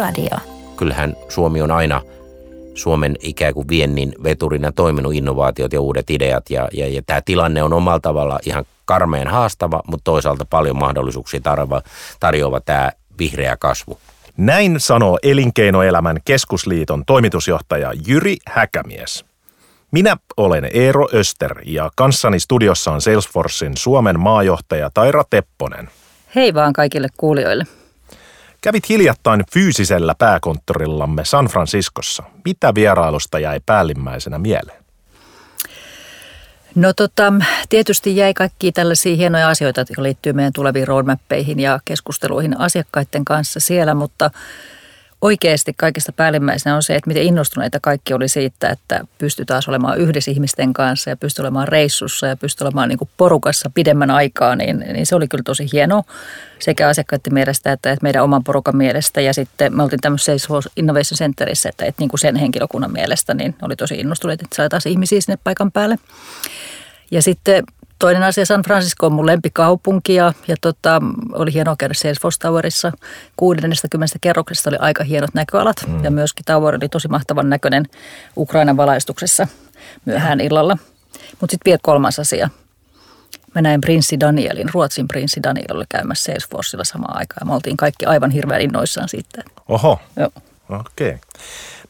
Älyradio. Kyllähän Suomi on aina Suomen ikään kuin viennin veturina toiminut innovaatiot ja uudet ideat. Ja, ja, ja tämä tilanne on omalla tavalla ihan karmeen haastava, mutta toisaalta paljon mahdollisuuksia tarjoava, tarjoava tämä vihreä kasvu. Näin sanoo Elinkeinoelämän keskusliiton toimitusjohtaja Jyri Häkämies. Minä olen Eero Öster ja kanssani studiossa on Salesforcein Suomen maajohtaja Taira Tepponen. Hei vaan kaikille kuulijoille. Kävit hiljattain fyysisellä pääkonttorillamme San Franciscossa. Mitä vierailusta jäi päällimmäisenä mieleen? No tota, tietysti jäi kaikki tällaisia hienoja asioita, jotka liittyy meidän tuleviin roadmappeihin ja keskusteluihin asiakkaiden kanssa siellä, mutta oikeasti kaikista päällimmäisenä on se, että miten innostuneita kaikki oli siitä, että pystyy taas olemaan yhdessä ihmisten kanssa ja pystyy olemaan reissussa ja pystyy olemaan niin kuin porukassa pidemmän aikaa, niin, niin se oli kyllä tosi hieno sekä asiakkaiden mielestä että, että meidän oman porukan mielestä. Ja sitten me oltiin tämmöisessä Innovation Centerissä, että, että niin kuin sen henkilökunnan mielestä niin oli tosi innostuneita, että sai taas ihmisiä sinne paikan päälle. Ja sitten Toinen asia, San Francisco on mun lempikaupunki ja, ja tota, oli hienoa käydä Salesforce Towerissa. 60 kerroksesta oli aika hienot näköalat mm. ja myöskin Tower oli tosi mahtavan näköinen Ukrainan valaistuksessa myöhään illalla. Mutta sitten vielä kolmas asia. Mä näin prinssi Danielin, Ruotsin prinssi Daniel oli käymässä Salesforcella samaan aikaan. Me oltiin kaikki aivan hirveän innoissaan siitä. Oho, Joo. Okei. Okay.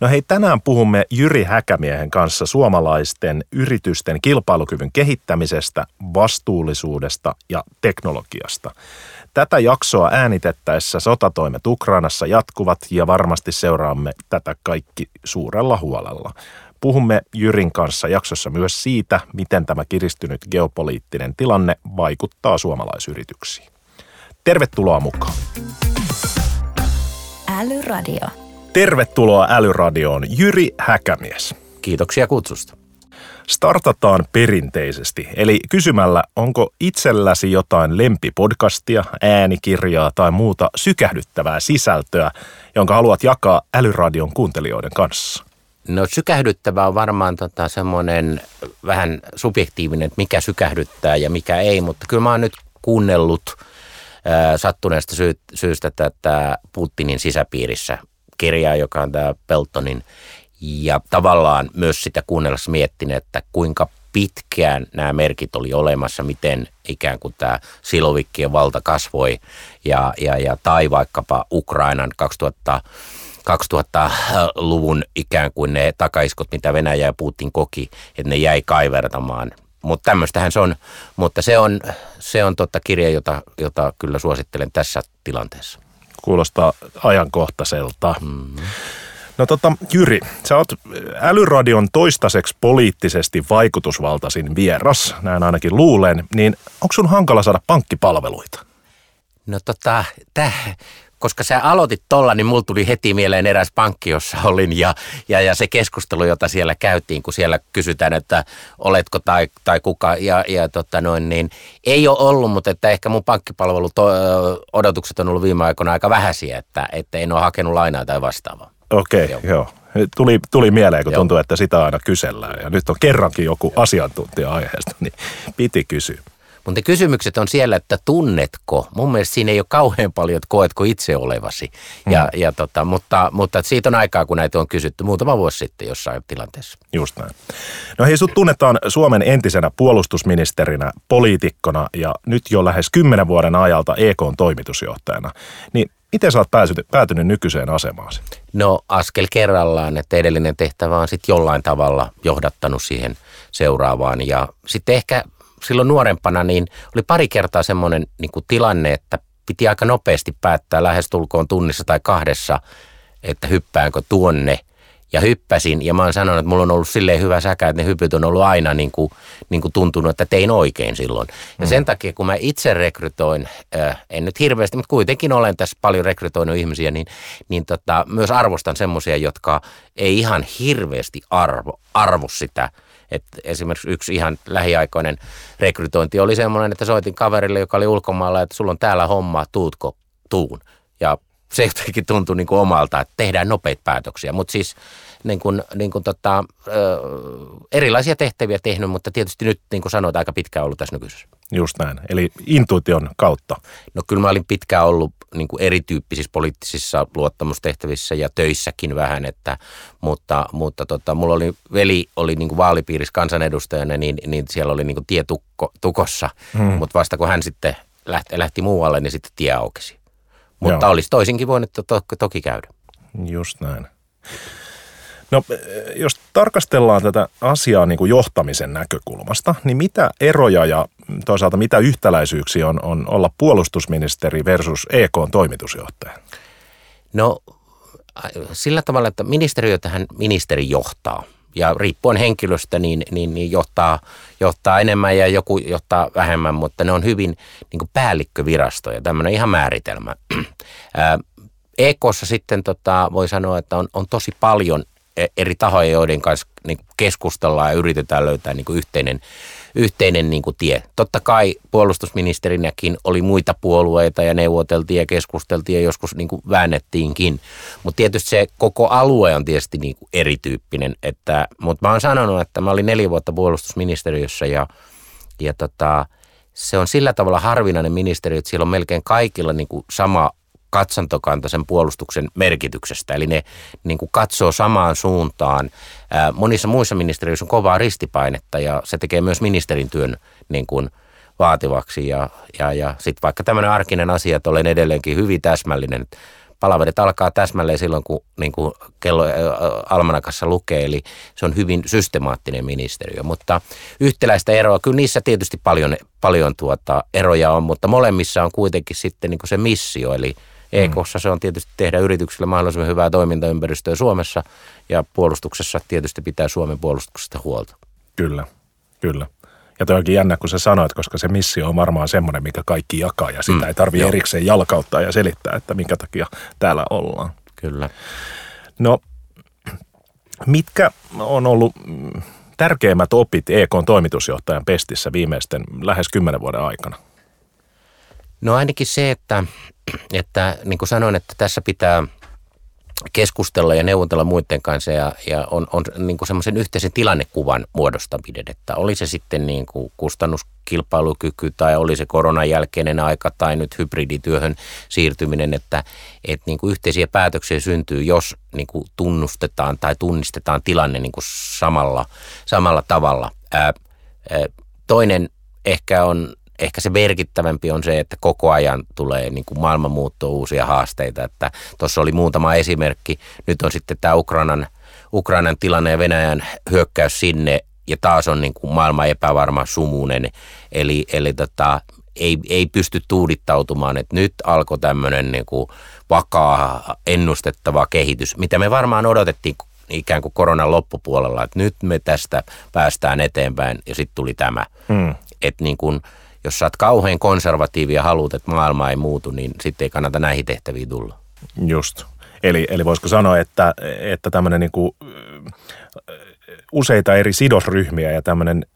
No hei, tänään puhumme Jyri Häkämiehen kanssa suomalaisten yritysten kilpailukyvyn kehittämisestä, vastuullisuudesta ja teknologiasta. Tätä jaksoa äänitettäessä sotatoimet Ukrainassa jatkuvat ja varmasti seuraamme tätä kaikki suurella huolella. Puhumme Jyrin kanssa jaksossa myös siitä, miten tämä kiristynyt geopoliittinen tilanne vaikuttaa suomalaisyrityksiin. Tervetuloa mukaan. Älyradio. Tervetuloa Älyradioon Jyri Häkämies. Kiitoksia kutsusta. Startataan perinteisesti, eli kysymällä, onko itselläsi jotain lempipodcastia, äänikirjaa tai muuta sykähdyttävää sisältöä, jonka haluat jakaa Älyradion kuuntelijoiden kanssa? No sykähdyttävä on varmaan tota semmoinen vähän subjektiivinen, että mikä sykähdyttää ja mikä ei, mutta kyllä mä oon nyt kuunnellut äh, sattuneesta sy- syystä tätä Putinin sisäpiirissä kirjaa, joka on tämä Peltonin. Ja tavallaan myös sitä kuunnellessa miettinyt, että kuinka pitkään nämä merkit oli olemassa, miten ikään kuin tämä Silovikkien valta kasvoi ja, ja, ja tai vaikkapa Ukrainan 2000 2000-luvun ikään kuin ne takaiskot, mitä Venäjä ja Putin koki, että ne jäi kaivertamaan. Mutta tämmöistähän se on, mutta se on, se on totta kirja, jota, jota kyllä suosittelen tässä tilanteessa. Kuulostaa ajankohtaiselta. Mm-hmm. No tota, Jyri, sä oot älyradion toistaiseksi poliittisesti vaikutusvaltaisin vieras, näin ainakin luulen, niin onko sun hankala saada pankkipalveluita? No tota, täh, koska sä aloitit tolla, niin mulla tuli heti mieleen eräs pankki, jossa olin ja, ja, ja se keskustelu, jota siellä käytiin, kun siellä kysytään, että oletko tai, tai kuka ja, ja tota noin, niin ei ole ollut, mutta että ehkä mun pankkipalvelut odotukset on ollut viime aikoina aika vähäisiä, että, että en ole hakenut lainaa tai vastaavaa. Okei, okay, joo. joo. Tuli, tuli mieleen, kun Joo. tuntuu, että sitä aina kysellään. Ja nyt on kerrankin joku asiantuntija aiheesta, niin piti kysyä. Mutta kysymykset on siellä, että tunnetko. Mun mielestä siinä ei ole kauhean paljon, että koetko itse olevasi. Ja, mm. ja tota, mutta, mutta siitä on aikaa, kun näitä on kysytty muutama vuosi sitten jossain tilanteessa. Just näin. No hei, sut tunnetaan Suomen entisenä puolustusministerinä, poliitikkona ja nyt jo lähes kymmenen vuoden ajalta EKn toimitusjohtajana. Niin Miten sä oot päätynyt, päätynyt nykyiseen asemaasi? No askel kerrallaan, että edellinen tehtävä on sitten jollain tavalla johdattanut siihen seuraavaan. Ja sitten ehkä silloin nuorempana niin oli pari kertaa semmoinen niin kuin tilanne, että piti aika nopeasti päättää lähestulkoon tunnissa tai kahdessa, että hyppäänkö tuonne. Ja hyppäsin ja mä oon sanonut, että mulla on ollut silleen hyvä säkä, että ne hypyt on ollut aina niin kuin, niin kuin tuntunut, että tein oikein silloin. Ja mm. sen takia, kun mä itse rekrytoin, äh, en nyt hirveästi, mutta kuitenkin olen tässä paljon rekrytoinut ihmisiä, niin, niin tota, myös arvostan semmoisia, jotka ei ihan hirveästi arvo, arvo sitä – et esimerkiksi yksi ihan lähiaikoinen rekrytointi oli semmoinen, että soitin kaverille, joka oli ulkomailla, että sulla on täällä homma, tuutko tuun. Ja se jotenkin tuntui niin kuin omalta, että tehdään nopeita päätöksiä. Mutta siis niin kuin, niin kuin tota, ö, erilaisia tehtäviä tehnyt, mutta tietysti nyt niin kuin sanoit, aika pitkään ollut tässä nykyisessä. Just näin, eli intuition kautta. No kyllä mä olin pitkään ollut niin kuin erityyppisissä poliittisissa luottamustehtävissä ja töissäkin vähän, että, mutta, mutta tota, mulla oli, veli oli niin kuin vaalipiirissä kansanedustajana, niin, niin siellä oli niin kuin tie tukko, tukossa, hmm. mutta vasta kun hän sitten lähti, lähti muualle, niin sitten tie aukesi. Mutta Joo. olisi toisinkin voinut to, to, toki käydä. Just näin. No jos tarkastellaan tätä asiaa niin kuin johtamisen näkökulmasta, niin mitä eroja ja toisaalta mitä yhtäläisyyksiä on, on olla puolustusministeri versus EK toimitusjohtaja? No sillä tavalla, että ministeriötähän ministeri johtaa ja riippuen henkilöstä niin, niin, niin johtaa, johtaa enemmän ja joku johtaa vähemmän, mutta ne on hyvin niin kuin päällikkövirastoja, tämmöinen ihan määritelmä. EKssa sitten tota, voi sanoa, että on, on tosi paljon E- eri tahoja, joiden kanssa niin keskustellaan ja yritetään löytää niin kuin yhteinen, yhteinen niin kuin tie. Totta kai puolustusministerinäkin oli muita puolueita ja neuvoteltiin ja keskusteltiin ja joskus niin kuin väännettiinkin. Mutta tietysti se koko alue on tietysti niin kuin erityyppinen. Että, mutta mä oon sanonut, että mä olin neljä vuotta puolustusministeriössä ja, ja tota, se on sillä tavalla harvinainen ministeriö, että siellä on melkein kaikilla niin kuin sama katsantokanta sen puolustuksen merkityksestä. Eli ne niin kuin katsoo samaan suuntaan. Monissa muissa ministeriöissä on kovaa ristipainetta ja se tekee myös ministerin työn niin kuin vaativaksi. Ja, ja, ja sitten vaikka tämmöinen arkinen asia, että olen edelleenkin hyvin täsmällinen, palaverit alkaa täsmälleen silloin, kun niin kuin kello almanakassa lukee, eli se on hyvin systemaattinen ministeriö. Mutta yhtäläistä eroa, kyllä niissä tietysti paljon, paljon tuota eroja on, mutta molemmissa on kuitenkin sitten niin kuin se missio, eli – EKssa se on tietysti tehdä yrityksille mahdollisimman hyvää toimintaympäristöä Suomessa ja puolustuksessa tietysti pitää Suomen puolustuksesta huolta. Kyllä, kyllä. Ja toi onkin jännä, kun sä sanoit, koska se missio on varmaan semmoinen, mikä kaikki jakaa ja sitä mm, ei tarvitse erikseen jalkauttaa ja selittää, että minkä takia täällä ollaan. Kyllä. No, mitkä on ollut mm, tärkeimmät opit EKn toimitusjohtajan pestissä viimeisten lähes kymmenen vuoden aikana? No ainakin se, että, että niin kuin sanoin, että tässä pitää keskustella ja neuvotella muiden kanssa ja, ja on, on niin kuin semmoisen yhteisen tilannekuvan muodostaminen, että oli se sitten niin kuin kustannuskilpailukyky tai oli se koronan jälkeinen aika tai nyt hybridityöhön siirtyminen, että, että niin kuin yhteisiä päätöksiä syntyy, jos niin kuin tunnustetaan tai tunnistetaan tilanne niin kuin samalla, samalla tavalla. Ää, ää, toinen ehkä on ehkä se merkittävämpi on se, että koko ajan tulee niin kuin maailman muuttuu uusia haasteita. Että tuossa oli muutama esimerkki. Nyt on sitten tämä Ukrainan, Ukrainan tilanne ja Venäjän hyökkäys sinne ja taas on niin kuin maailman epävarma sumunen. Eli, eli tota, ei, ei pysty tuudittautumaan, että nyt alkoi tämmöinen niin kuin vakaa, ennustettava kehitys, mitä me varmaan odotettiin ikään kuin koronan loppupuolella, että nyt me tästä päästään eteenpäin ja sitten tuli tämä. Hmm. Että niin kuin, jos sä oot kauhean konservatiivi ja haluat, että maailma ei muutu, niin sitten ei kannata näihin tehtäviin tulla. Just. Eli, eli voisiko sanoa, että, että tämmöinen niin kuin, useita eri sidosryhmiä ja tämmöinen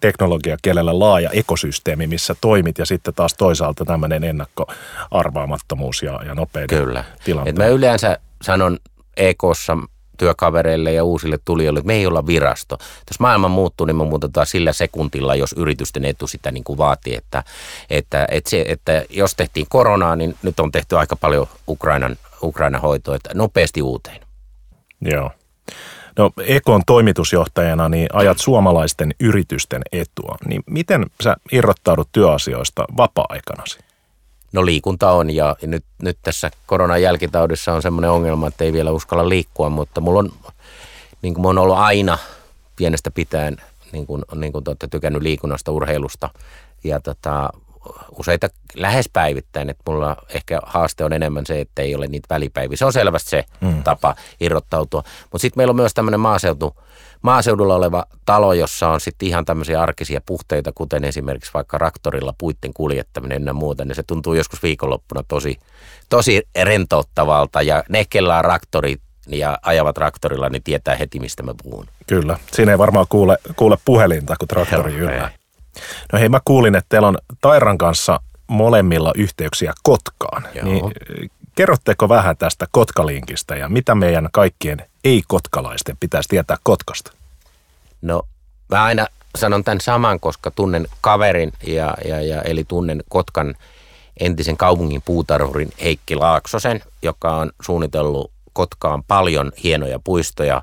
teknologia kielellä laaja ekosysteemi, missä toimit ja sitten taas toisaalta tämmöinen ennakkoarvaamattomuus ja, ja nopea Kyllä. tilanne. mä yleensä sanon EKssa työkavereille ja uusille tulijoille, että me ei olla virasto. Jos maailma muuttuu, niin me muutetaan sillä sekuntilla, jos yritysten etu sitä niin kuin vaatii. Että, että, että, se, että jos tehtiin koronaa, niin nyt on tehty aika paljon Ukrainan, Ukrainan hoitoa, että nopeasti uuteen. Joo. No Ekon toimitusjohtajana niin ajat suomalaisten yritysten etua. Niin miten sä irrottaudut työasioista vapaa-aikanasi? No liikunta on ja nyt, nyt tässä koronan jälkitaudissa on semmoinen ongelma, että ei vielä uskalla liikkua, mutta mulla on, niin kuin mä oon ollut aina pienestä pitäen niin kuin, niin kuin te tykännyt liikunnasta, urheilusta ja tota, useita lähes päivittäin, että mulla ehkä haaste on enemmän se, että ei ole niitä välipäiviä. Se on selvästi se mm. tapa irrottautua. Mutta sitten meillä on myös tämmöinen maaseutu, maaseudulla oleva talo, jossa on sitten ihan tämmöisiä arkisia puhteita, kuten esimerkiksi vaikka raktorilla puitten kuljettaminen ja muuta, niin se tuntuu joskus viikonloppuna tosi, tosi rentouttavalta. Ja ne, kellä on raktori ja ajavat traktorilla, niin tietää heti, mistä mä puhun. Kyllä. Siinä ei varmaan kuule, kuule puhelinta, kun traktori yllä. No hei, mä kuulin, että teillä on Tairan kanssa molemmilla yhteyksiä Kotkaan. Joo. Niin kerrotteko vähän tästä Kotkalinkistä ja mitä meidän kaikkien ei-kotkalaisten pitäisi tietää Kotkasta? No mä aina sanon tämän saman, koska tunnen kaverin ja, ja, ja eli tunnen Kotkan entisen kaupungin puutarhurin Heikki Laaksosen, joka on suunnitellut Kotkaan paljon hienoja puistoja.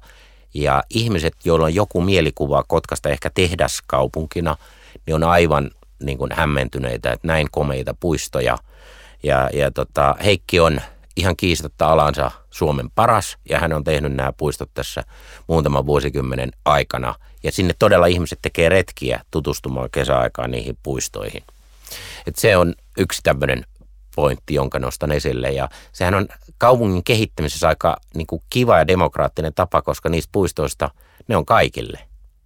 Ja ihmiset, joilla on joku mielikuva Kotkasta ehkä tehdaskaupunkina, niin on aivan niin kuin hämmentyneitä, että näin komeita puistoja. Ja, ja tota, Heikki on ihan kiistatta alansa Suomen paras ja hän on tehnyt nämä puistot tässä muutaman vuosikymmenen aikana. Ja sinne todella ihmiset tekee retkiä tutustumaan kesäaikaan niihin puistoihin. Et se on yksi tämmöinen pointti, jonka nostan esille. Ja sehän on kaupungin kehittämisessä aika niin kuin kiva ja demokraattinen tapa, koska niistä puistoista ne on kaikille.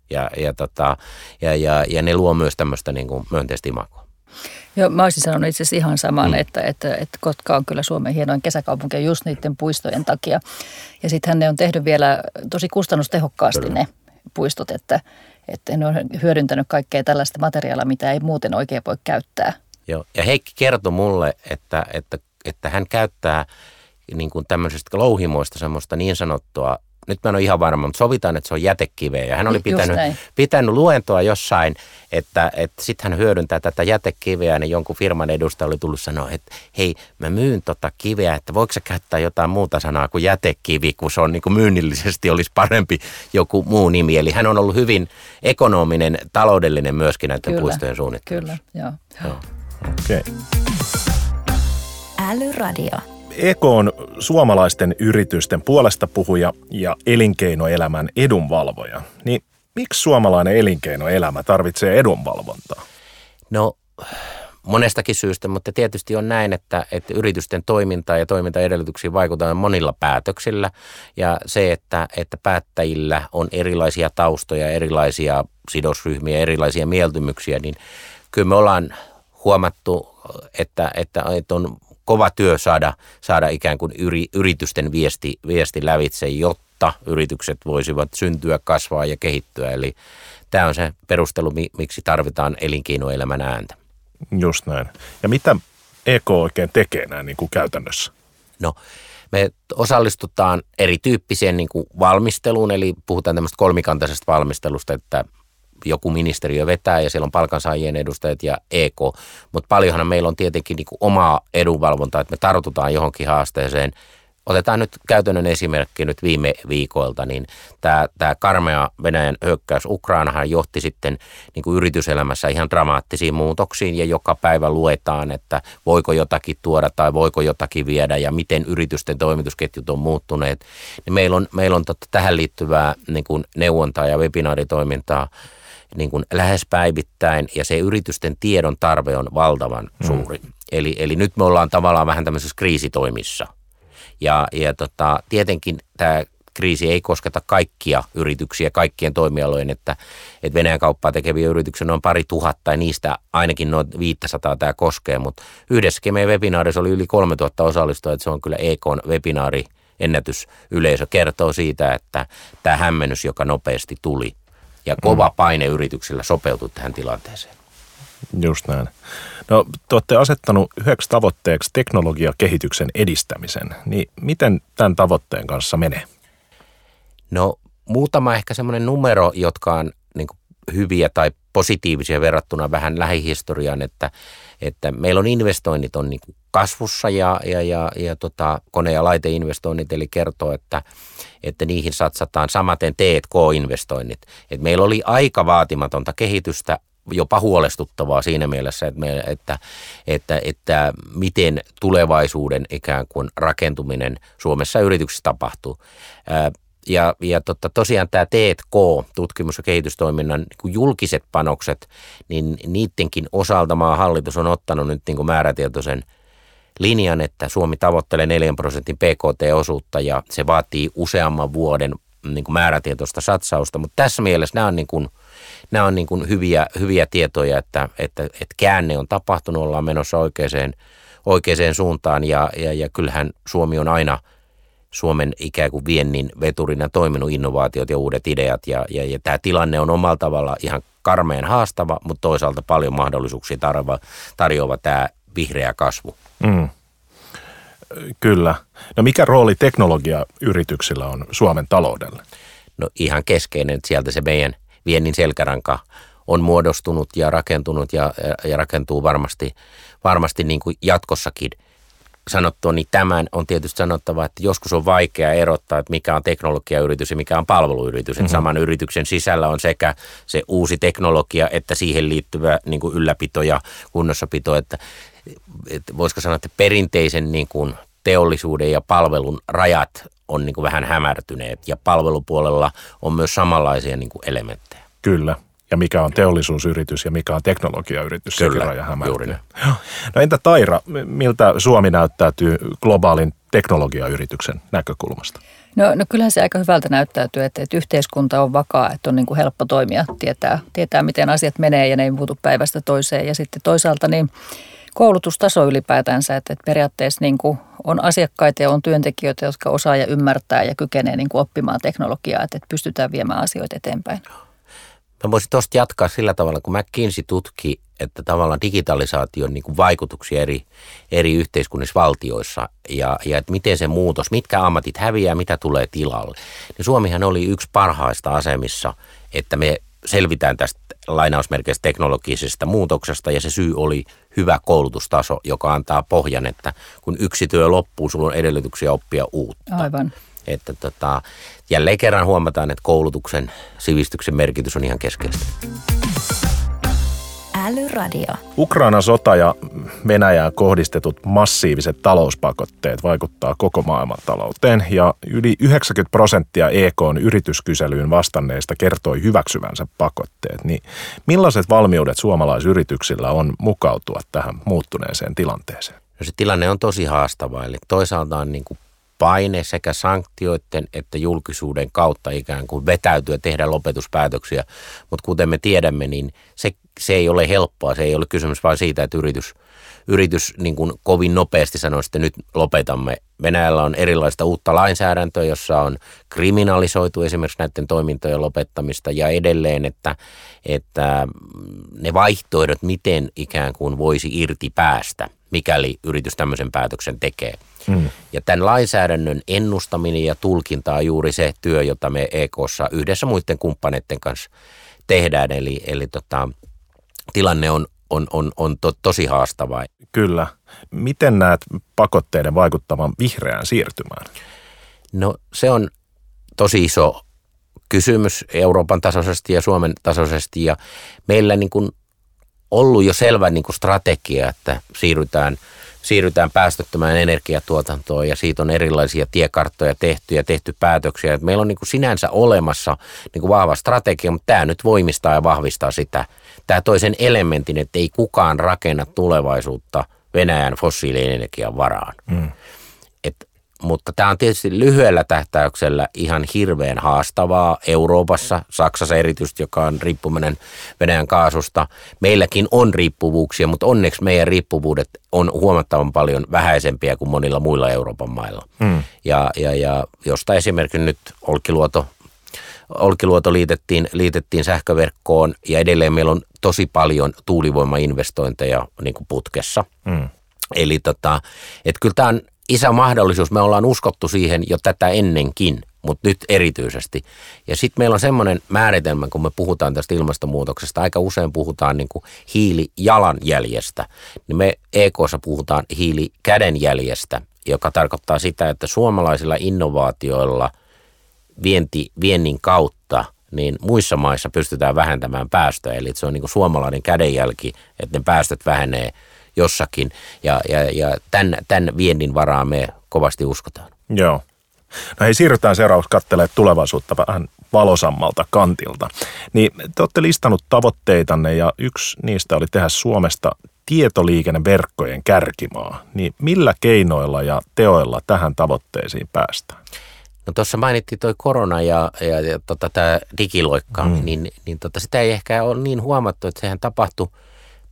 Ja, ja, tota, ja, ja, ja ne luo myös tämmöistä niin kuin myönteistä imagoa. Joo, mä olisin sanonut itse asiassa ihan saman, mm. että, että, että Kotka on kyllä Suomen hienoin kesäkaupunki just niiden puistojen takia. Ja sittenhän ne on tehnyt vielä tosi kustannustehokkaasti kyllä. ne puistot, että, että ne on hyödyntänyt kaikkea tällaista materiaalia, mitä ei muuten oikein voi käyttää. Joo, ja Heikki kertoi mulle, että, että, että hän käyttää niin kuin tämmöisestä louhimoista semmoista niin sanottua nyt mä en ole ihan varma, mutta sovitaan, että se on jätekiveä. Ja hän oli pitänyt, pitänyt luentoa jossain, että, että sitten hän hyödyntää tätä jätekiveä, niin jonkun firman edustaja oli tullut sanoa, että hei, mä myyn tota kiveä, että voiko se käyttää jotain muuta sanaa kuin jätekivi, kun se on niin kuin myynnillisesti olisi parempi joku muu nimi. Eli hän on ollut hyvin ekonominen, taloudellinen myöskin näiden kyllä, puistojen suunnittelussa. Kyllä, joo. joo. Okei. Okay. Älyradio. Eko on suomalaisten yritysten puolesta puhuja ja elinkeinoelämän edunvalvoja. Niin miksi suomalainen elinkeinoelämä tarvitsee edunvalvontaa? No monestakin syystä, mutta tietysti on näin, että, että yritysten toimintaa ja toimintaedellytyksiin vaikutetaan monilla päätöksillä. Ja se, että, että päättäjillä on erilaisia taustoja, erilaisia sidosryhmiä, erilaisia mieltymyksiä, niin kyllä me ollaan huomattu, että, että, että on kova työ saada, saada ikään kuin yri, yritysten viesti, viesti lävitse, jotta yritykset voisivat syntyä, kasvaa ja kehittyä. Eli tämä on se perustelu, miksi tarvitaan elinkeinoelämän ääntä. Just näin. Ja mitä EK oikein tekee näin niin kuin käytännössä? No, me osallistutaan erityyppiseen niin kuin valmisteluun, eli puhutaan tämmöistä kolmikantaisesta valmistelusta, että joku ministeriö vetää ja siellä on palkansaajien edustajat ja EK, mutta paljonhan meillä on tietenkin niin omaa edunvalvontaa, että me tartutaan johonkin haasteeseen. Otetaan nyt käytännön esimerkki nyt viime viikoilta, niin tämä, tämä karmea Venäjän hyökkäys Ukrainahan johti sitten niin kuin yrityselämässä ihan dramaattisiin muutoksiin ja joka päivä luetaan, että voiko jotakin tuoda tai voiko jotakin viedä ja miten yritysten toimitusketjut on muuttuneet. Niin meillä on, meillä on tähän liittyvää niin kuin neuvontaa ja webinaaritoimintaa niin kuin lähes päivittäin ja se yritysten tiedon tarve on valtavan mm. suuri. Mm. Eli, eli nyt me ollaan tavallaan vähän tämmöisessä kriisitoimissa. Ja, ja tota, tietenkin tämä kriisi ei kosketa kaikkia yrityksiä, kaikkien toimialojen, että, että Venäjän kauppaa tekeviä yrityksiä on pari tuhatta ja niistä ainakin noin 500 tämä koskee, mutta yhdessäkin meidän webinaarissa oli yli 3000 osallistujaa, että se on kyllä EKn webinaari ennätysyleisö kertoo siitä, että tämä hämmennys, joka nopeasti tuli, ja kova mm. paine yrityksillä sopeutua tähän tilanteeseen. Just näin. No, te olette asettanut yhdeksi tavoitteeksi teknologiakehityksen edistämisen. Niin miten tämän tavoitteen kanssa menee? No, muutama ehkä semmoinen numero, jotka on hyviä tai positiivisia verrattuna vähän lähihistoriaan, että, että meillä on investoinnit on niin kasvussa ja, ja, ja, ja tota, kone- ja laiteinvestoinnit, eli kertoo, että, että niihin satsataan samaten T&K-investoinnit. Et meillä oli aika vaatimatonta kehitystä, jopa huolestuttavaa siinä mielessä, että, me, että, että, että miten tulevaisuuden ikään kuin rakentuminen Suomessa yrityksissä tapahtuu. Ja, ja totta, tosiaan tämä T&K, tutkimus- ja kehitystoiminnan niin julkiset panokset, niin niidenkin osalta maan hallitus on ottanut nyt niin kuin määrätietoisen linjan, että Suomi tavoittelee 4 prosentin PKT-osuutta ja se vaatii useamman vuoden niin kuin määrätietoista satsausta, mutta tässä mielessä nämä on, niin kuin, nämä on niin kuin hyviä, hyviä tietoja, että, että, että käänne on tapahtunut, ollaan menossa oikeaan, oikeaan suuntaan ja, ja, ja kyllähän Suomi on aina – Suomen ikään kuin viennin veturina toiminut innovaatiot ja uudet ideat. Ja, ja, ja tämä tilanne on omalla tavalla ihan karmeen haastava, mutta toisaalta paljon mahdollisuuksia tarjoava, tarjoava tämä vihreä kasvu. Mm. Kyllä. No mikä rooli teknologiayrityksillä on Suomen taloudelle? No ihan keskeinen, että sieltä se meidän viennin selkäranka on muodostunut ja rakentunut ja, ja rakentuu varmasti, varmasti niin kuin jatkossakin sanottua, niin tämän on tietysti sanottava, että joskus on vaikea erottaa, että mikä on teknologiayritys ja mikä on palveluyritys. Mm-hmm. saman yrityksen sisällä on sekä se uusi teknologia että siihen liittyvä niin kuin ylläpito ja kunnossapito, että, että voisiko sanoa, että perinteisen niin kuin teollisuuden ja palvelun rajat on niin kuin vähän hämärtyneet ja palvelupuolella on myös samanlaisia niin kuin elementtejä. Kyllä. Ja mikä on teollisuusyritys ja mikä on teknologiayritys, Kyllä, juuri näin. No entä Taira, miltä Suomi näyttäytyy globaalin teknologiayrityksen näkökulmasta? No, no kyllähän se aika hyvältä näyttäytyy, että, että yhteiskunta on vakaa, että on niin kuin helppo toimia, tietää, tietää miten asiat menee ja ne ei muutu päivästä toiseen. Ja sitten toisaalta niin koulutustaso ylipäätänsä, että, että periaatteessa niin kuin on asiakkaita ja on työntekijöitä, jotka osaa ja ymmärtää ja kykenee niin kuin oppimaan teknologiaa, että, että pystytään viemään asioita eteenpäin. Mä voisin tuosta jatkaa sillä tavalla, kun McKinsey tutki, että tavallaan digitalisaation niin kuin vaikutuksia eri, eri yhteiskunnissa valtioissa ja, ja että miten se muutos, mitkä ammatit häviää, mitä tulee tilalle. Niin Suomihan oli yksi parhaista asemissa, että me selvitään tästä lainausmerkeistä teknologisesta muutoksesta ja se syy oli hyvä koulutustaso, joka antaa pohjan, että kun yksi työ loppuu, sulla on edellytyksiä oppia uutta. Aivan. Että tota, jälleen kerran huomataan, että koulutuksen, sivistyksen merkitys on ihan keskeistä. Älyradio. Ukrainan sota ja Venäjään kohdistetut massiiviset talouspakotteet vaikuttaa koko maailman talouteen ja yli 90 prosenttia EKn yrityskyselyyn vastanneista kertoi hyväksyvänsä pakotteet. Niin millaiset valmiudet suomalaisyrityksillä on mukautua tähän muuttuneeseen tilanteeseen? No se tilanne on tosi haastava, eli toisaalta on niin kuin paine sekä sanktioiden että julkisuuden kautta ikään kuin vetäytyä tehdä lopetuspäätöksiä. Mutta kuten me tiedämme, niin se, se ei ole helppoa. Se ei ole kysymys vain siitä, että yritys, yritys niin kuin kovin nopeasti sanoo, että nyt lopetamme. Venäjällä on erilaista uutta lainsäädäntöä, jossa on kriminalisoitu esimerkiksi näiden toimintojen lopettamista ja edelleen, että, että ne vaihtoehdot, miten ikään kuin voisi irti päästä, mikäli yritys tämmöisen päätöksen tekee – Mm. Ja tämän lainsäädännön ennustaminen ja tulkinta on juuri se työ, jota me EKssa yhdessä muiden kumppaneiden kanssa tehdään. Eli, eli tota, tilanne on, on, on, on to, tosi haastava. Kyllä. Miten näet pakotteiden vaikuttavan vihreään siirtymään? No se on tosi iso kysymys Euroopan tasoisesti ja Suomen tasoisesti ja meillä niin kuin ollut jo selvä niin kuin strategia, että siirrytään – siirrytään päästöttömään energiatuotantoon ja siitä on erilaisia tiekarttoja tehty ja tehty päätöksiä. Et meillä on niin kuin sinänsä olemassa niin kuin vahva strategia, mutta tämä nyt voimistaa ja vahvistaa sitä. Tämä toisen elementin, että ei kukaan rakenna tulevaisuutta Venäjän fossiilienergian varaan. Mm. Mutta tämä on tietysti lyhyellä tähtäyksellä ihan hirveän haastavaa Euroopassa, Saksassa erityisesti, joka on riippuminen Venäjän kaasusta. Meilläkin on riippuvuuksia, mutta onneksi meidän riippuvuudet on huomattavan paljon vähäisempiä kuin monilla muilla Euroopan mailla. Hmm. Ja, ja, ja josta esimerkiksi nyt Olkiluoto, Olkiluoto liitettiin, liitettiin sähköverkkoon ja edelleen meillä on tosi paljon tuulivoimainvestointeja niin kuin putkessa. Hmm. Eli tota, että kyllä tämä on iso mahdollisuus. Me ollaan uskottu siihen jo tätä ennenkin, mutta nyt erityisesti. Ja sitten meillä on semmoinen määritelmä, kun me puhutaan tästä ilmastonmuutoksesta, aika usein puhutaan niin kuin hiilijalanjäljestä. Niin me EKssa puhutaan hiilikädenjäljestä, joka tarkoittaa sitä, että suomalaisilla innovaatioilla vienti, viennin kautta niin muissa maissa pystytään vähentämään päästöjä. Eli se on niin kuin suomalainen kädenjälki, että ne päästöt vähenee – jossakin. Ja, ja, ja tämän, tämän viennin varaa me kovasti uskotaan. Joo. No hei, siirrytään seuraavaksi katselemaan tulevaisuutta vähän valosammalta kantilta. Niin te olette listannut tavoitteitanne ja yksi niistä oli tehdä Suomesta tietoliikenneverkkojen kärkimaa. Niin millä keinoilla ja teoilla tähän tavoitteisiin päästään? No tuossa mainittiin toi korona ja, ja, ja tota, tämä digiloikka, mm. niin, niin tota, sitä ei ehkä ole niin huomattu, että sehän tapahtui –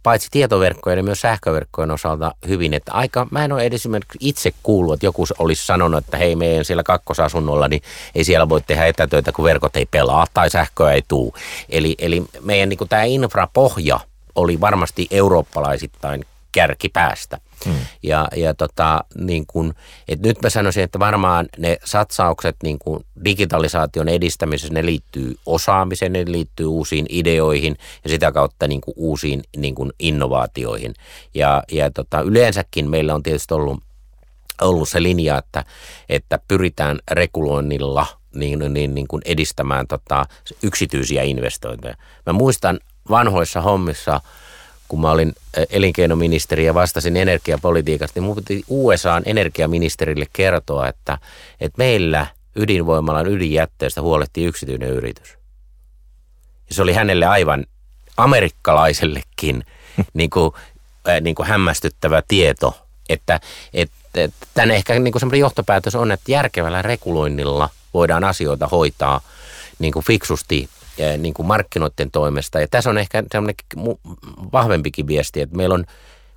paitsi tietoverkkojen ja myös sähköverkkojen osalta hyvin. Että aika, mä en ole edes esimerkiksi itse kuullut, että joku olisi sanonut, että hei meidän siellä kakkosasunnolla, niin ei siellä voi tehdä etätöitä, kun verkot ei pelaa tai sähköä ei tuu. Eli, eli meidän niin tämä infrapohja oli varmasti eurooppalaisittain kärkipäästä. Hmm. Ja, ja tota, niin kun, et nyt mä sanoisin, että varmaan ne satsaukset niin kun digitalisaation edistämisessä, ne liittyy osaamiseen, ne liittyy uusiin ideoihin ja sitä kautta niin kun uusiin niin kun innovaatioihin. Ja, ja tota, yleensäkin meillä on tietysti ollut ollut se linja, että, että pyritään reguloinnilla niin, niin, niin kuin edistämään tota, yksityisiä investointeja. Mä muistan vanhoissa hommissa, kun mä olin elinkeinoministeri ja vastasin energiapolitiikasta, niin mun piti USAn energiaministerille kertoa, että, että meillä ydinvoimalan ydinjätteestä huolehtii yksityinen yritys. Ja se oli hänelle aivan amerikkalaisellekin niin kuin, niin kuin hämmästyttävä tieto, että, että, tämän ehkä niin kuin semmoinen johtopäätös on, että järkevällä reguloinnilla voidaan asioita hoitaa niin kuin fiksusti niin kuin markkinoiden toimesta. Ja tässä on ehkä semmoinen vahvempikin viesti, että meillä on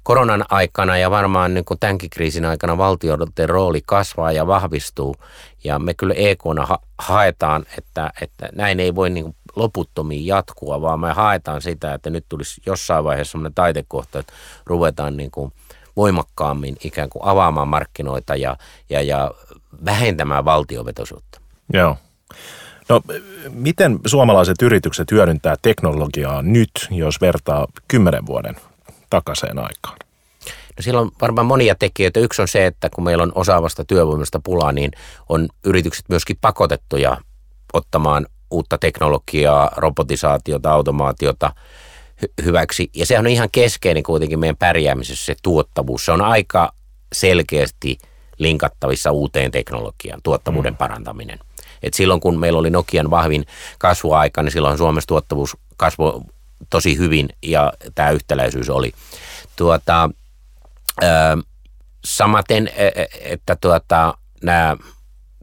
koronan aikana ja varmaan niin kuin tämänkin kriisin aikana valtioiden rooli kasvaa ja vahvistuu. Ja me kyllä EKna ha- haetaan, että, että näin ei voi niin kuin loputtomiin jatkua, vaan me haetaan sitä, että nyt tulisi jossain vaiheessa semmoinen taitekohta, että ruvetaan niin kuin voimakkaammin ikään kuin avaamaan markkinoita ja, ja, ja vähentämään valtiovetoisuutta. Joo. No, miten suomalaiset yritykset hyödyntää teknologiaa nyt, jos vertaa kymmenen vuoden takaseen aikaan? No siellä on varmaan monia tekijöitä. Yksi on se, että kun meillä on osaavasta työvoimasta pulaa, niin on yritykset myöskin pakotettuja ottamaan uutta teknologiaa, robotisaatiota, automaatiota hy- hyväksi. Ja se on ihan keskeinen kuitenkin meidän pärjäämisessä se tuottavuus. Se on aika selkeästi linkattavissa uuteen teknologiaan, tuottavuuden mm. parantaminen – et silloin kun meillä oli Nokian vahvin kasvuaika, niin silloin Suomessa tuottavuus kasvoi tosi hyvin ja tämä yhtäläisyys oli. Tuota, ö, samaten, e, e, että tuota, nämä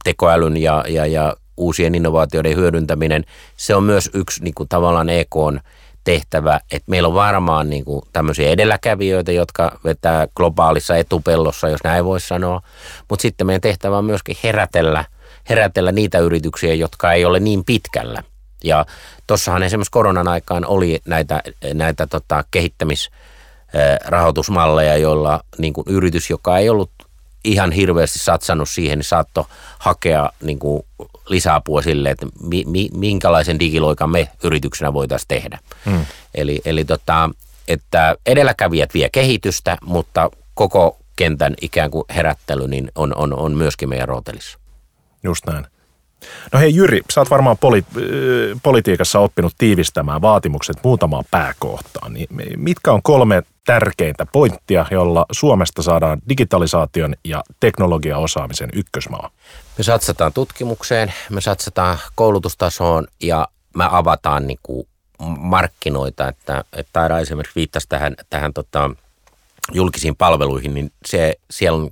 tekoälyn ja, ja, ja uusien innovaatioiden hyödyntäminen, se on myös yksi niin kuin tavallaan EKn tehtävä, että meillä on varmaan niin kuin tämmöisiä edelläkävijöitä, jotka vetää globaalissa etupellossa, jos näin voisi sanoa, mutta sitten meidän tehtävä on myöskin herätellä – herätellä niitä yrityksiä, jotka ei ole niin pitkällä. Ja tuossahan esimerkiksi koronan aikaan oli näitä, näitä tota, kehittämisrahoitusmalleja, joilla niin kuin yritys, joka ei ollut ihan hirveästi satsannut siihen, niin saattoi hakea niin kuin lisäapua sille, että mi, mi, minkälaisen digiloikan me yrityksenä voitaisiin tehdä. Hmm. Eli, eli tota, että edelläkävijät vie kehitystä, mutta koko kentän ikään kuin herättely niin on, on, on myöskin meidän rootelissa. Just näin. No hei Jyri, sä oot varmaan poli- politiikassa oppinut tiivistämään vaatimukset muutamaan pääkohtaan. Niin mitkä on kolme tärkeintä pointtia, jolla Suomesta saadaan digitalisaation ja teknologiaosaamisen ykkösmaa? Me satsataan tutkimukseen, me satsataan koulutustasoon ja me avataan niin kuin markkinoita. Että, että Taida esimerkiksi viittasi tähän, tähän tota, julkisiin palveluihin, niin se, siellä on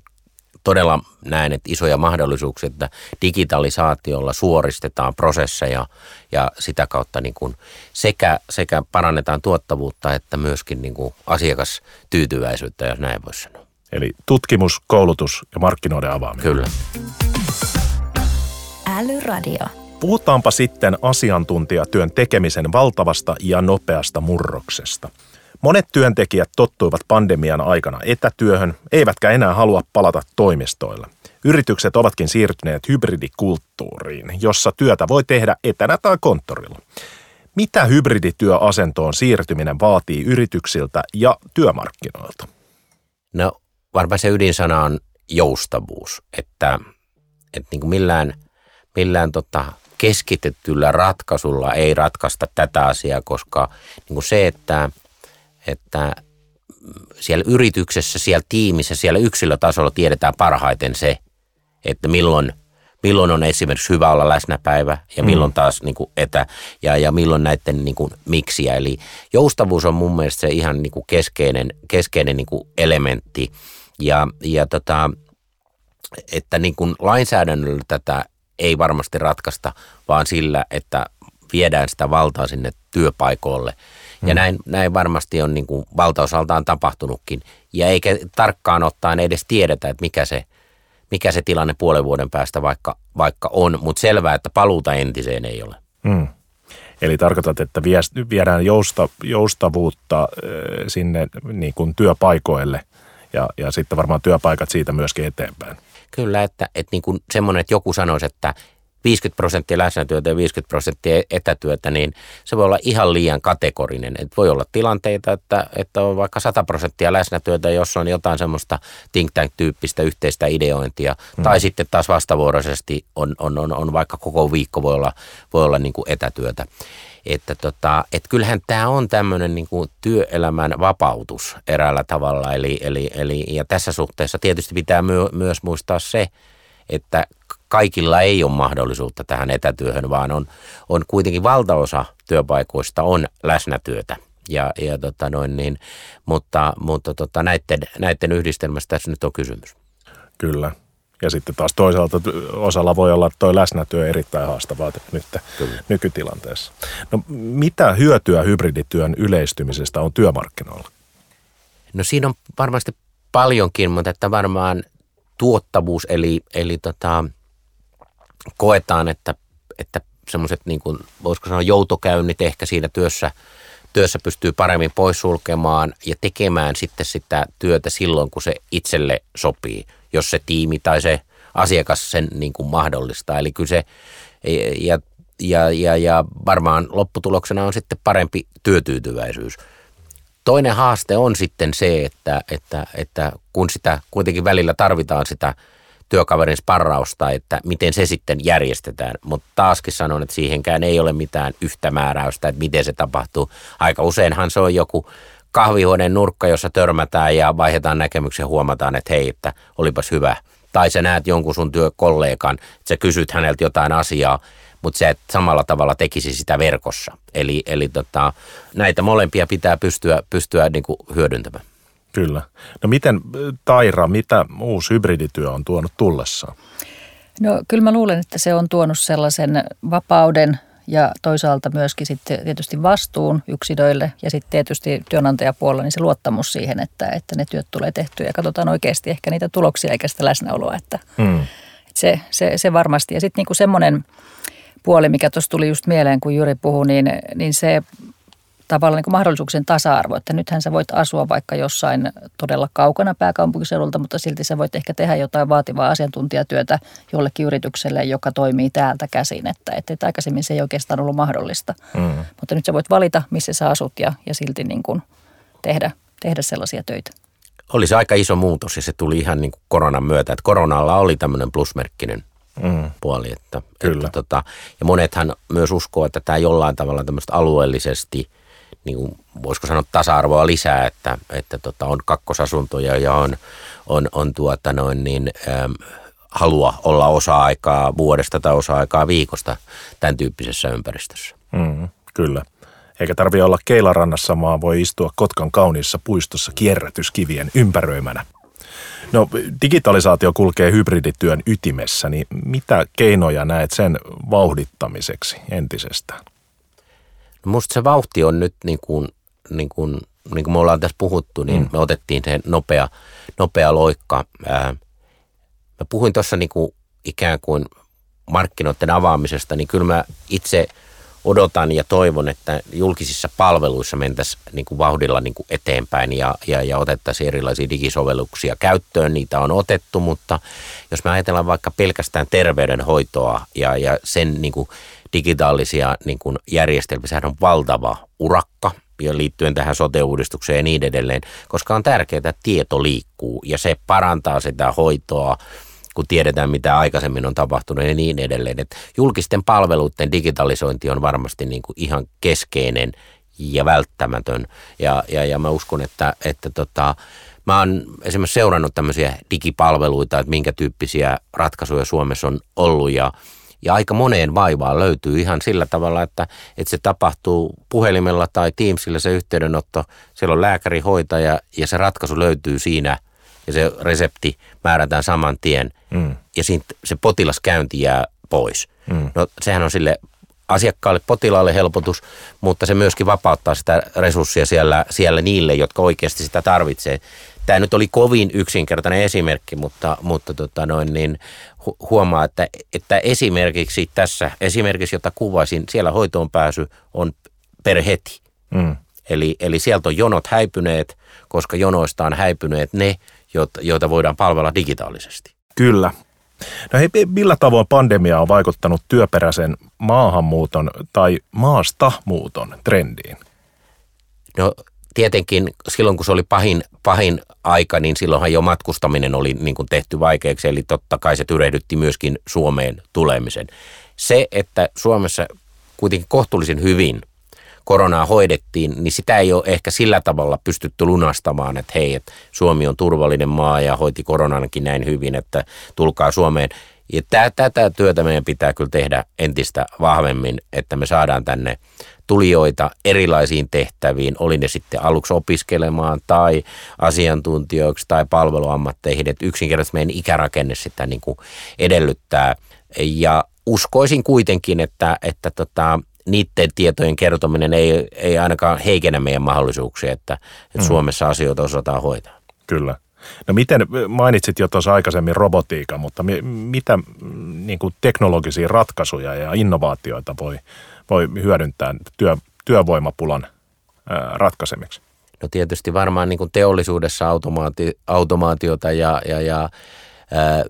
todella näen, että isoja mahdollisuuksia, että digitalisaatiolla suoristetaan prosesseja ja sitä kautta niin kuin sekä, sekä parannetaan tuottavuutta että myöskin niin kuin asiakastyytyväisyyttä, jos näin voisi sanoa. Eli tutkimus, koulutus ja markkinoiden avaaminen. Kyllä. Älyradio. Puhutaanpa sitten asiantuntijatyön tekemisen valtavasta ja nopeasta murroksesta – Monet työntekijät tottuivat pandemian aikana etätyöhön, eivätkä enää halua palata toimistoille. Yritykset ovatkin siirtyneet hybridikulttuuriin, jossa työtä voi tehdä etänä tai konttorilla. Mitä hybridityöasentoon siirtyminen vaatii yrityksiltä ja työmarkkinoilta? No varmaan se ydinsana on joustavuus, että, että niin kuin millään, millään tota keskitettyllä ratkaisulla ei ratkaista tätä asiaa, koska niin kuin se, että – että siellä yrityksessä, siellä tiimissä, siellä yksilötasolla tiedetään parhaiten se, että milloin, milloin on esimerkiksi hyvä olla läsnäpäivä ja milloin mm. taas niin kuin etä ja, ja milloin näiden niin kuin miksiä. Eli joustavuus on mun mielestä se ihan niin kuin keskeinen, keskeinen niin kuin elementti ja, ja tota, että niin kuin lainsäädännöllä tätä ei varmasti ratkaista, vaan sillä, että viedään sitä valtaa sinne työpaikoille – ja mm. näin, näin varmasti on niin kuin valtaosaltaan tapahtunutkin. Ja eikä tarkkaan ottaen edes tiedetä, että mikä se, mikä se tilanne puolen vuoden päästä vaikka, vaikka on. Mutta selvää, että paluuta entiseen ei ole. Mm. Eli tarkoitat, että viedään jousta, joustavuutta sinne niin kuin työpaikoille ja, ja sitten varmaan työpaikat siitä myöskin eteenpäin. Kyllä, että, että niin kuin semmoinen, että joku sanoisi, että 50 prosenttia läsnätyötä ja 50 prosenttia etätyötä, niin se voi olla ihan liian kategorinen. Et voi olla tilanteita, että, että on vaikka 100 prosenttia läsnätyötä, jos on jotain semmoista think tank-tyyppistä yhteistä ideointia. Mm. Tai sitten taas vastavuoroisesti on, on, on, on vaikka koko viikko voi olla, voi olla niin kuin etätyötä. Että tota, et kyllähän tämä on tämmöinen niin kuin työelämän vapautus eräällä tavalla. Eli, eli, eli, ja tässä suhteessa tietysti pitää myö, myös muistaa se, että kaikilla ei ole mahdollisuutta tähän etätyöhön, vaan on, on kuitenkin valtaosa työpaikoista on läsnätyötä. Ja, ja tota noin niin, mutta, mutta tota, näiden, näiden yhdistelmästä tässä nyt on kysymys. Kyllä. Ja sitten taas toisaalta osalla voi olla tuo läsnätyö erittäin haastavaa nyt Kyllä. nykytilanteessa. No mitä hyötyä hybridityön yleistymisestä on työmarkkinoilla? No siinä on varmasti paljonkin, mutta että varmaan tuottavuus, eli, eli tota, koetaan, että, että semmoiset, niin kuin, voisiko sanoa joutokäynnit ehkä siinä työssä, työssä pystyy paremmin poissulkemaan ja tekemään sitten sitä työtä silloin, kun se itselle sopii, jos se tiimi tai se asiakas sen niin kuin mahdollistaa. Eli kyllä se, ja, ja, ja, ja varmaan lopputuloksena on sitten parempi työtyytyväisyys. Toinen haaste on sitten se, että, että, että kun sitä kuitenkin välillä tarvitaan sitä työkaverin sparrausta, että miten se sitten järjestetään. Mutta taaskin sanon, että siihenkään ei ole mitään yhtä määräystä, että miten se tapahtuu. Aika useinhan se on joku kahvihuoneen nurkka, jossa törmätään ja vaihdetaan näkemyksiä ja huomataan, että hei, että olipas hyvä. Tai sä näet jonkun sun työkollegan, että sä kysyt häneltä jotain asiaa, mutta se et samalla tavalla tekisi sitä verkossa. Eli, eli tota, näitä molempia pitää pystyä, pystyä niin kuin hyödyntämään. Kyllä. No miten, Taira, mitä uusi hybridityö on tuonut tullessaan? No kyllä mä luulen, että se on tuonut sellaisen vapauden ja toisaalta myöskin sitten tietysti vastuun yksilöille ja sitten tietysti työnantajapuolella niin se luottamus siihen, että, että ne työt tulee tehtyä ja katsotaan oikeasti ehkä niitä tuloksia eikä sitä läsnäoloa, että, hmm. se, se, se varmasti. Ja sitten niinku semmoinen puoli, mikä tuossa tuli just mieleen, kun Juri puhui, niin, niin se tavallaan niin mahdollisuuksien tasa-arvo, että nythän sä voit asua vaikka jossain todella kaukana pääkaupunkiseudulta, mutta silti sä voit ehkä tehdä jotain vaativaa asiantuntijatyötä jollekin yritykselle, joka toimii täältä käsin, että, että aikaisemmin se ei oikeastaan ollut mahdollista. Mm. Mutta nyt sä voit valita, missä sä asut ja, ja silti niin kuin tehdä, tehdä sellaisia töitä. Oli se aika iso muutos ja se tuli ihan niin kuin koronan myötä, että koronalla oli tämmöinen plusmerkkinen mm. puoli. Että, Kyllä. Että, tota, ja monethan myös uskoo, että tämä jollain tavalla tämmöistä alueellisesti – niin kuin, voisiko sanoa tasa-arvoa lisää, että, että tota, on kakkosasuntoja ja on, on, on tuota noin niin, äm, halua olla osa-aikaa vuodesta tai osa-aikaa viikosta tämän tyyppisessä ympäristössä. Mm, kyllä. Eikä tarvitse olla keilarannassa, vaan voi istua Kotkan kauniissa puistossa kierrätyskivien ympäröimänä. No digitalisaatio kulkee hybridityön ytimessä, niin mitä keinoja näet sen vauhdittamiseksi entisestään? Musta se vauhti on nyt niin kuin, niin kuin, niin kuin me ollaan tässä puhuttu, niin mm. me otettiin se nopea, nopea loikka. Ää, mä puhuin tuossa niin kuin ikään kuin markkinoiden avaamisesta, niin kyllä mä itse odotan ja toivon, että julkisissa palveluissa mentäisiin niin kuin vauhdilla niin kuin eteenpäin ja, ja, ja otettaisiin erilaisia digisovelluksia käyttöön. Niitä on otettu, mutta jos me ajatellaan vaikka pelkästään terveydenhoitoa ja, ja sen niin kuin digitaalisia niin kuin järjestelmiä. Sehän on valtava urakka ja liittyen tähän sote-uudistukseen ja niin edelleen, koska on tärkeää, että tieto liikkuu ja se parantaa sitä hoitoa, kun tiedetään, mitä aikaisemmin on tapahtunut ja niin edelleen. Et julkisten palveluiden digitalisointi on varmasti niin kuin ihan keskeinen ja välttämätön. Ja, ja, ja mä uskon, että, että tota, mä oon esimerkiksi seurannut tämmöisiä digipalveluita, että minkä tyyppisiä ratkaisuja Suomessa on ollut ja ja aika moneen vaivaan löytyy ihan sillä tavalla, että, että se tapahtuu puhelimella tai Teamsilla se yhteydenotto. Siellä on lääkäri, hoitaja ja se ratkaisu löytyy siinä ja se resepti määrätään saman tien. Mm. Ja siitä se potilaskäynti jää pois. Mm. No sehän on sille asiakkaalle, potilaalle helpotus, mutta se myöskin vapauttaa sitä resurssia siellä, siellä niille, jotka oikeasti sitä tarvitsee. Tämä nyt oli kovin yksinkertainen esimerkki, mutta, mutta tota noin, niin huomaa, että, että esimerkiksi tässä, esimerkiksi jota kuvasin, siellä hoitoon pääsy on per heti. Mm. Eli, eli sieltä on jonot häipyneet, koska jonoista on häipyneet ne, joita voidaan palvella digitaalisesti. Kyllä. No hei, millä tavoin pandemia on vaikuttanut työperäisen maahanmuuton tai maasta muuton trendiin? No tietenkin silloin, kun se oli pahin, pahin aika, niin silloinhan jo matkustaminen oli niin kuin tehty vaikeaksi, eli totta kai se tyrehdytti myöskin Suomeen tulemisen. Se, että Suomessa kuitenkin kohtuullisen hyvin koronaa hoidettiin, niin sitä ei ole ehkä sillä tavalla pystytty lunastamaan, että hei, että Suomi on turvallinen maa ja hoiti koronankin näin hyvin, että tulkaa Suomeen. Ja tätä työtä meidän pitää kyllä tehdä entistä vahvemmin, että me saadaan tänne tulijoita erilaisiin tehtäviin, oli ne sitten aluksi opiskelemaan tai asiantuntijoiksi tai palveluammatteihin, että yksinkertaisesti meidän ikärakenne sitä niin kuin edellyttää. Ja uskoisin kuitenkin, että, että tota, niiden tietojen kertominen ei, ei ainakaan heikennä meidän mahdollisuuksia, että, että mm. Suomessa asioita osataan hoitaa. Kyllä. No miten, mainitsit jo tuossa aikaisemmin robotiikan, mutta mi, mitä niin kuin teknologisia ratkaisuja ja innovaatioita voi, voi hyödyntää työ, työvoimapulan ää, ratkaisemiksi? No tietysti varmaan niin kuin teollisuudessa automaati, automaatiota ja, ja, ja ää,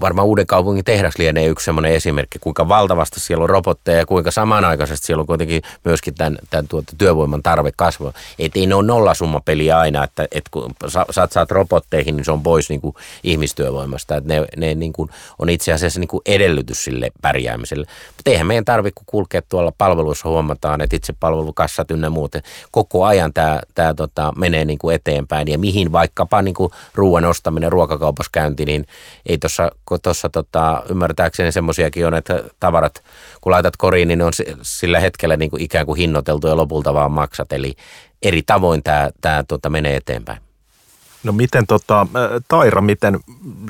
varmaan uuden kaupungin tehdas lienee yksi sellainen esimerkki, kuinka valtavasti siellä on robotteja ja kuinka samanaikaisesti siellä on kuitenkin myöskin tämän, tämän tuota, työvoiman tarve kasvaa. Että ei ne ole nollasummapeli aina, että, että kun satsaat robotteihin, niin se on pois niin kuin ihmistyövoimasta. Että ne, ne niin kuin on itse asiassa niin kuin edellytys sille pärjäämiselle. Mutta eihän meidän tarvitse, kulkea tuolla palveluissa huomataan, että itse palvelukassat ynnä muuten, koko ajan tämä, tämä tota, menee niin kuin eteenpäin. Ja mihin vaikkapa niin kuin ruoan ostaminen, ruokakaupassa käynti, niin ei tuossa kun tuossa tota, ymmärtääkseni semmoisiakin on, että tavarat, kun laitat koriin, niin ne on sillä hetkellä niin kuin ikään kuin hinnoiteltu ja lopulta vaan maksat. Eli eri tavoin tämä, tämä tota, menee eteenpäin. No miten tota, Taira, miten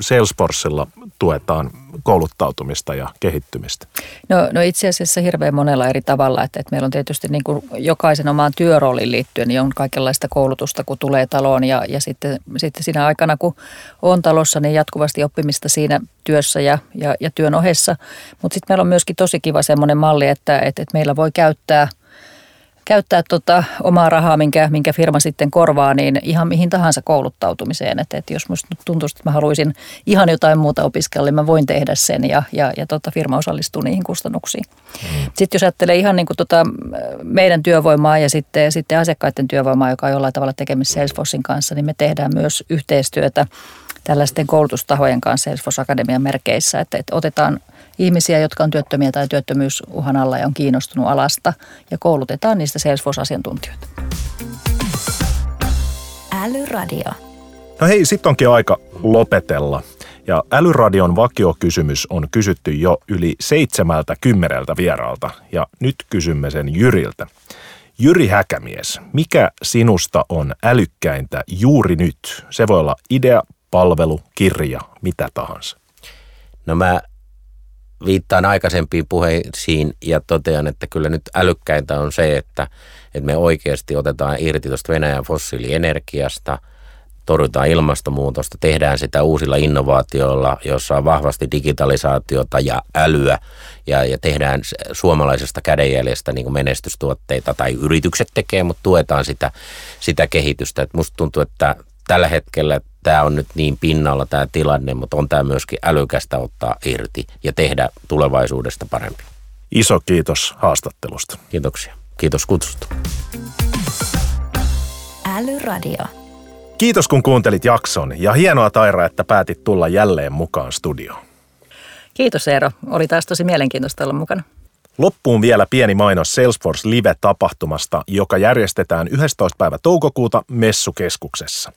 Salesforcella tuetaan kouluttautumista ja kehittymistä? No, no itse asiassa hirveän monella eri tavalla, että, että meillä on tietysti niin kuin jokaisen omaan työrooliin liittyen niin on kaikenlaista koulutusta, kun tulee taloon ja, ja sitten, sitten siinä aikana, kun on talossa, niin jatkuvasti oppimista siinä työssä ja, ja, ja työn ohessa. Mutta sitten meillä on myöskin tosi kiva semmoinen malli, että, että, että meillä voi käyttää – käyttää tota omaa rahaa, minkä, minkä firma sitten korvaa, niin ihan mihin tahansa kouluttautumiseen. Että, että jos musta tuntuisi, että mä haluaisin ihan jotain muuta opiskella, niin mä voin tehdä sen ja, ja, ja tota firma osallistuu niihin kustannuksiin. Mm. Sitten jos ajattelee ihan niin kuin tota meidän työvoimaa ja sitten, sitten asiakkaiden työvoimaa, joka on jollain tavalla tekemisissä Salesforcein kanssa, niin me tehdään myös yhteistyötä tällaisten koulutustahojen kanssa Salesforce Akademian merkeissä, että, että otetaan – ihmisiä, jotka on työttömiä tai työttömyysuhan alla ja on kiinnostunut alasta ja koulutetaan niistä Salesforce-asiantuntijoita. Älyradio. No hei, sitten onkin aika lopetella. Ja Älyradion vakiokysymys on kysytty jo yli seitsemältä kymmeneltä vieraalta ja nyt kysymme sen Jyriltä. Jyri Häkämies, mikä sinusta on älykkäintä juuri nyt? Se voi olla idea, palvelu, kirja, mitä tahansa. No mä viittaan aikaisempiin puheisiin ja totean, että kyllä nyt älykkäintä on se, että, että me oikeasti otetaan irti tuosta Venäjän fossiilienergiasta, torjutaan ilmastonmuutosta, tehdään sitä uusilla innovaatioilla, jossa on vahvasti digitalisaatiota ja älyä ja, ja tehdään suomalaisesta kädenjäljestä niin menestystuotteita tai yritykset tekee, mutta tuetaan sitä, sitä kehitystä. Et musta tuntuu, että tällä hetkellä tämä on nyt niin pinnalla tämä tilanne, mutta on tämä myöskin älykästä ottaa irti ja tehdä tulevaisuudesta parempi. Iso kiitos haastattelusta. Kiitoksia. Kiitos kutsusta. Älyradio. Kiitos kun kuuntelit jakson ja hienoa Taira, että päätit tulla jälleen mukaan studioon. Kiitos Eero. Oli taas tosi mielenkiintoista olla mukana. Loppuun vielä pieni mainos Salesforce Live-tapahtumasta, joka järjestetään 11. päivä toukokuuta Messukeskuksessa.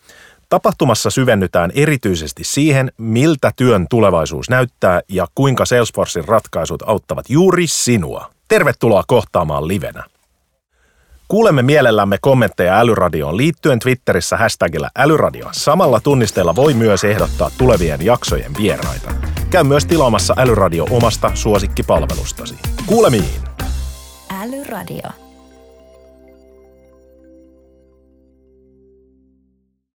Tapahtumassa syvennytään erityisesti siihen, miltä työn tulevaisuus näyttää ja kuinka Salesforcein ratkaisut auttavat juuri sinua. Tervetuloa kohtaamaan livenä. Kuulemme mielellämme kommentteja Älyradioon liittyen Twitterissä hashtagillä Älyradio. Samalla tunnisteella voi myös ehdottaa tulevien jaksojen vieraita. Käy myös tilaamassa Älyradio omasta suosikkipalvelustasi. Kuulemiin! Älyradio.